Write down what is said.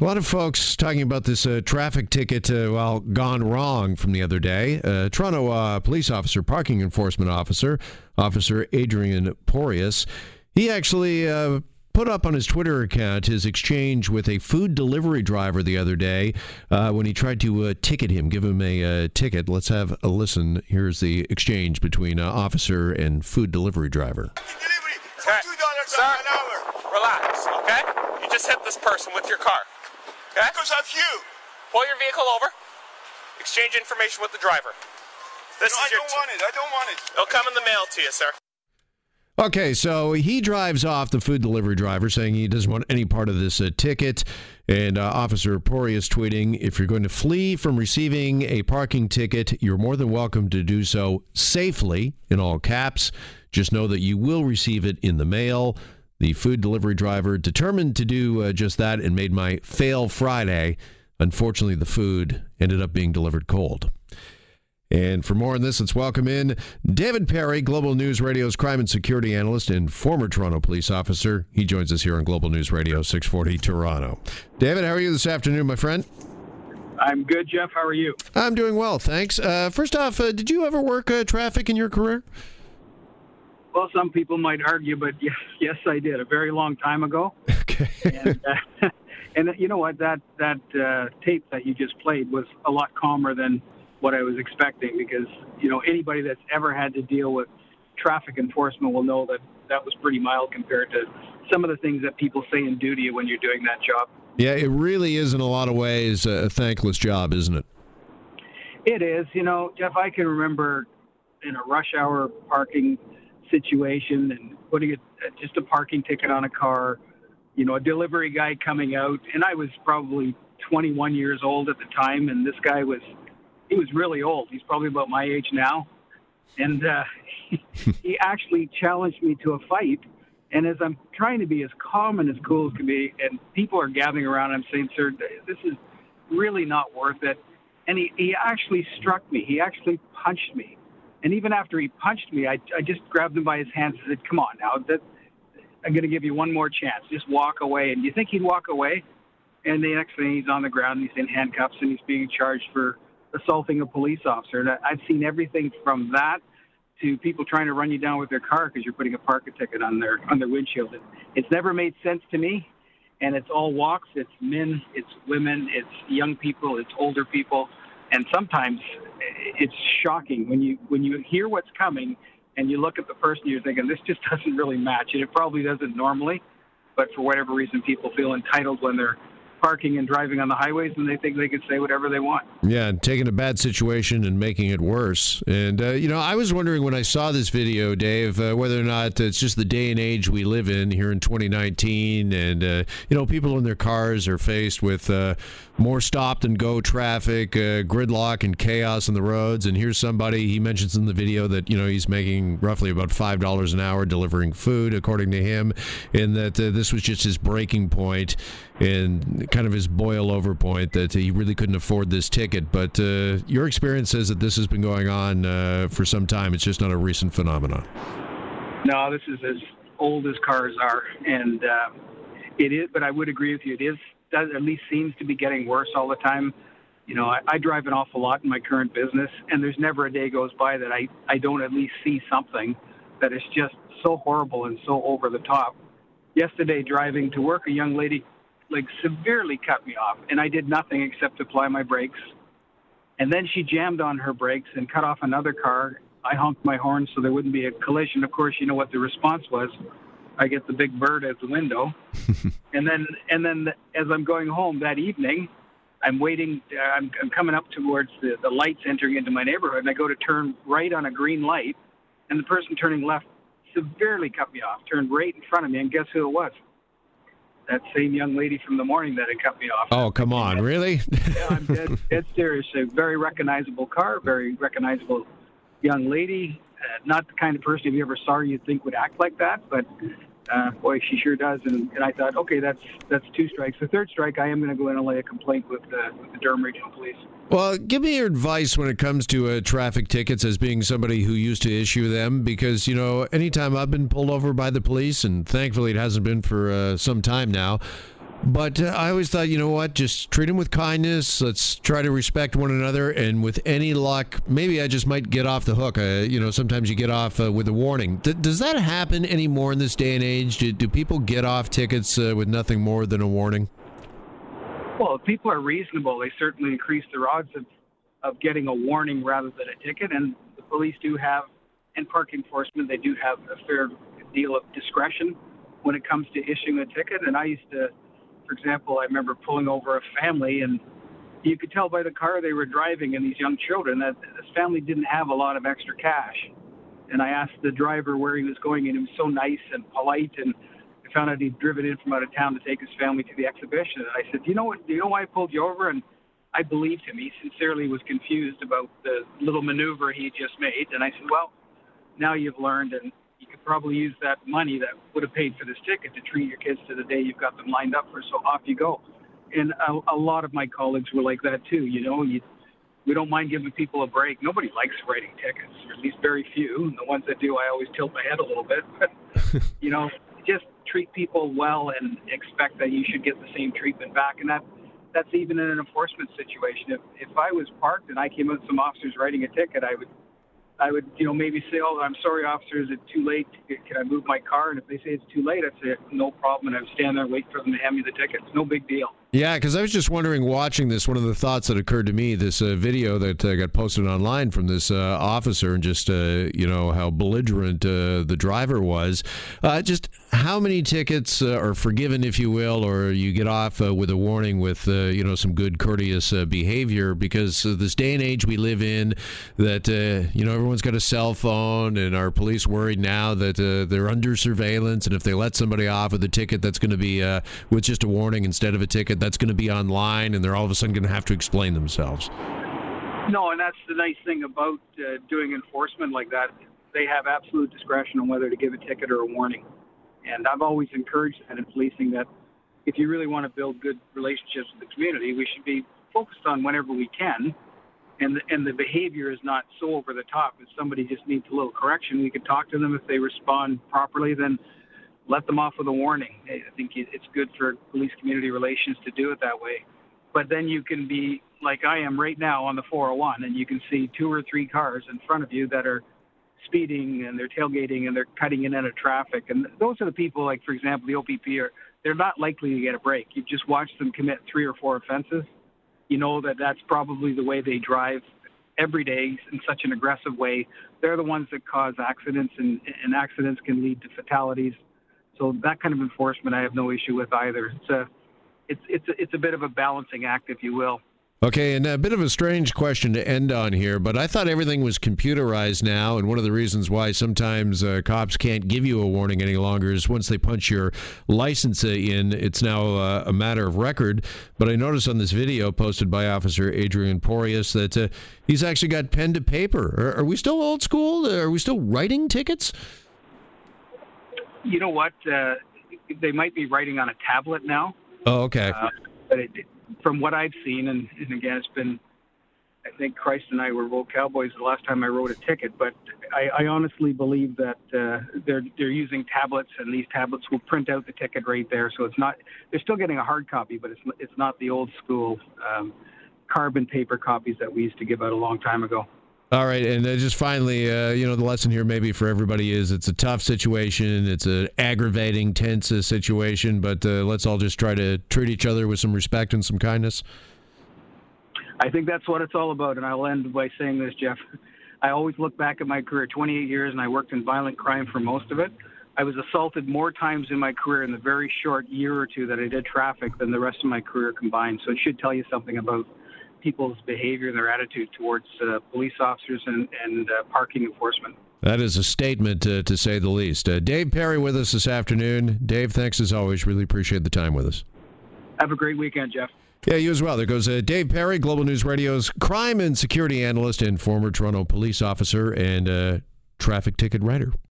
A lot of folks talking about this uh, traffic ticket, uh, well, gone wrong from the other day. Uh, Toronto uh, police officer, parking enforcement officer, Officer Adrian Porius, he actually uh, put up on his Twitter account his exchange with a food delivery driver the other day uh, when he tried to ticket him, give him a ticket. Let's have a listen. Here's the exchange between officer and food delivery driver. Delivery, $2 Sir, an hour. Relax, okay? You just hit this person with your car. Okay? Because of you. Pull your vehicle over. Exchange information with the driver. This no, is I your don't t- want it. I don't want it. It'll come in the mail to you, sir. Okay, so he drives off the food delivery driver saying he doesn't want any part of this uh, ticket. And uh, Officer Pori is tweeting if you're going to flee from receiving a parking ticket, you're more than welcome to do so safely, in all caps. Just know that you will receive it in the mail. The food delivery driver determined to do uh, just that and made my fail Friday. Unfortunately, the food ended up being delivered cold. And for more on this, let's welcome in David Perry, Global News Radio's crime and security analyst and former Toronto police officer. He joins us here on Global News Radio 640 Toronto. David, how are you this afternoon, my friend? I'm good, Jeff. How are you? I'm doing well, thanks. Uh, first off, uh, did you ever work uh, traffic in your career? Well, some people might argue, but yes, yes, I did a very long time ago. Okay. and, uh, and you know what? That that uh, tape that you just played was a lot calmer than what I was expecting because you know anybody that's ever had to deal with traffic enforcement will know that that was pretty mild compared to some of the things that people say and do to you when you're doing that job. Yeah, it really is in a lot of ways a thankless job, isn't it? It is. You know, Jeff, I can remember in a rush hour parking situation and putting a, just a parking ticket on a car, you know, a delivery guy coming out, and I was probably 21 years old at the time, and this guy was he was really old. He's probably about my age now, and uh, he actually challenged me to a fight. And as I'm trying to be as calm and as cool as can be, and people are gathering around, I'm saying, "Sir, this is really not worth it." And he, he actually struck me. He actually punched me. And even after he punched me, I, I just grabbed him by his hands and said, "Come on now, that, I'm going to give you one more chance. Just walk away." And you think he'd walk away? And the next thing, he's on the ground, he's in handcuffs, and he's being charged for assaulting a police officer. And I've seen everything from that to people trying to run you down with their car because you're putting a parking ticket on their on their windshield. It, it's never made sense to me, and it's all walks. It's men, it's women, it's young people, it's older people, and sometimes it's shocking when you when you hear what's coming and you look at the person you're thinking this just doesn't really match and it probably doesn't normally but for whatever reason people feel entitled when they're parking and driving on the highways, and they think they can say whatever they want. Yeah, and taking a bad situation and making it worse. And uh, you know, I was wondering when I saw this video, Dave, uh, whether or not it's just the day and age we live in here in 2019, and uh, you know, people in their cars are faced with uh, more stop and go traffic, uh, gridlock, and chaos on the roads. And here's somebody he mentions in the video that you know he's making roughly about five dollars an hour delivering food, according to him, and that uh, this was just his breaking point. point and kind of his boil over point that he really couldn't afford this ticket. But uh, your experience says that this has been going on uh, for some time. It's just not a recent phenomenon. No, this is as old as cars are, and uh, it is. But I would agree with you. It is does at least seems to be getting worse all the time. You know, I, I drive an awful lot in my current business, and there's never a day goes by that I I don't at least see something that is just so horrible and so over the top. Yesterday, driving to work, a young lady like severely cut me off, and I did nothing except apply my brakes. And then she jammed on her brakes and cut off another car. I honked my horn so there wouldn't be a collision. Of course, you know what the response was. I get the big bird at the window, and then and then as I'm going home that evening, I'm waiting. Uh, I'm, I'm coming up towards the, the lights entering into my neighborhood, and I go to turn right on a green light, and the person turning left severely cut me off, turned right in front of me, and guess who it was? That same young lady from the morning that had cut me off. Oh, come on, really? yeah, I'm dead, dead serious. A very recognizable car, very recognizable young lady. Uh, not the kind of person if you ever saw her you'd think would act like that, but uh, boy, she sure does. And, and I thought, okay, that's that's two strikes. The third strike, I am going to go in and lay a complaint with, uh, with the Durham Regional Police. Well, give me your advice when it comes to uh, traffic tickets as being somebody who used to issue them, because you know, anytime I've been pulled over by the police, and thankfully it hasn't been for uh, some time now. But uh, I always thought, you know what, just treat them with kindness. Let's try to respect one another. And with any luck, maybe I just might get off the hook. Uh, you know, sometimes you get off uh, with a warning. D- does that happen anymore in this day and age? Do, do people get off tickets uh, with nothing more than a warning? Well, if people are reasonable, they certainly increase their odds of, of getting a warning rather than a ticket. And the police do have, and park enforcement, they do have a fair deal of discretion when it comes to issuing a ticket. And I used to, for example, I remember pulling over a family, and you could tell by the car they were driving and these young children that this family didn't have a lot of extra cash. And I asked the driver where he was going, and he was so nice and polite and I found out he'd driven in from out of town to take his family to the exhibition. And I said, "Do you know what? Do you know why I pulled you over?" And I believed him. He sincerely was confused about the little maneuver he just made. And I said, "Well, now you've learned, and you could probably use that money that would have paid for this ticket to treat your kids to the day you've got them lined up for. So off you go." And a, a lot of my colleagues were like that too. You know, you, we don't mind giving people a break. Nobody likes writing tickets, or at least very few. And the ones that do, I always tilt my head a little bit. But you know, just treat people well and expect that you should get the same treatment back. And that that's even in an enforcement situation. If if I was parked and I came out with some officers writing a ticket, I would I would you know maybe say, oh, I'm sorry, officer, is it too late? Can I move my car? And if they say it's too late, I'd say no problem, and I'd stand there and wait for them to hand me the ticket. It's no big deal. Yeah, because I was just wondering, watching this, one of the thoughts that occurred to me, this uh, video that uh, got posted online from this uh, officer, and just uh, you know how belligerent uh, the driver was. Uh, just how many tickets are forgiven, if you will, or you get off with a warning with you know some good courteous behavior? Because this day and age we live in, that you know everyone's got a cell phone, and our police worried now that they're under surveillance, and if they let somebody off with a ticket, that's going to be with just a warning instead of a ticket that's going to be online and they're all of a sudden going to have to explain themselves. No, and that's the nice thing about uh, doing enforcement like that. They have absolute discretion on whether to give a ticket or a warning. And I've always encouraged that in policing that if you really want to build good relationships with the community, we should be focused on whenever we can. And the, and the behavior is not so over the top. If somebody just needs a little correction, we could talk to them. If they respond properly, then let them off with a warning. I think it's good for police community relations to do it that way. But then you can be like I am right now on the 401, and you can see two or three cars in front of you that are speeding and they're tailgating and they're cutting in and out of traffic. And those are the people, like for example, the OPP are they're not likely to get a break. You've just watched them commit three or four offenses. You know that that's probably the way they drive every day in such an aggressive way. They're the ones that cause accidents, and, and accidents can lead to fatalities. So that kind of enforcement, I have no issue with either. It's a, it's it's a, it's a bit of a balancing act, if you will. Okay, and a bit of a strange question to end on here, but I thought everything was computerized now, and one of the reasons why sometimes uh, cops can't give you a warning any longer is once they punch your license in, it's now uh, a matter of record. But I noticed on this video posted by Officer Adrian Porius that uh, he's actually got pen to paper. Are, are we still old school? Are we still writing tickets? You know what? Uh, they might be writing on a tablet now. Oh, okay. Uh, but it, from what I've seen, and, and again, it's been, I think Christ and I were both cowboys the last time I wrote a ticket, but I, I honestly believe that uh, they're they're using tablets, and these tablets will print out the ticket right there. So it's not they're still getting a hard copy, but it's it's not the old school um, carbon paper copies that we used to give out a long time ago. All right, and just finally, uh, you know, the lesson here maybe for everybody is it's a tough situation, it's an aggravating, tense uh, situation, but uh, let's all just try to treat each other with some respect and some kindness. I think that's what it's all about, and I'll end by saying this, Jeff. I always look back at my career, 28 years, and I worked in violent crime for most of it. I was assaulted more times in my career in the very short year or two that I did traffic than the rest of my career combined. So it should tell you something about people's behavior and their attitude towards uh, police officers and, and uh, parking enforcement. That is a statement, uh, to say the least. Uh, Dave Perry with us this afternoon. Dave, thanks as always. Really appreciate the time with us. Have a great weekend, Jeff. Yeah, you as well. There goes uh, Dave Perry, Global News Radio's crime and security analyst and former Toronto police officer and uh, traffic ticket writer.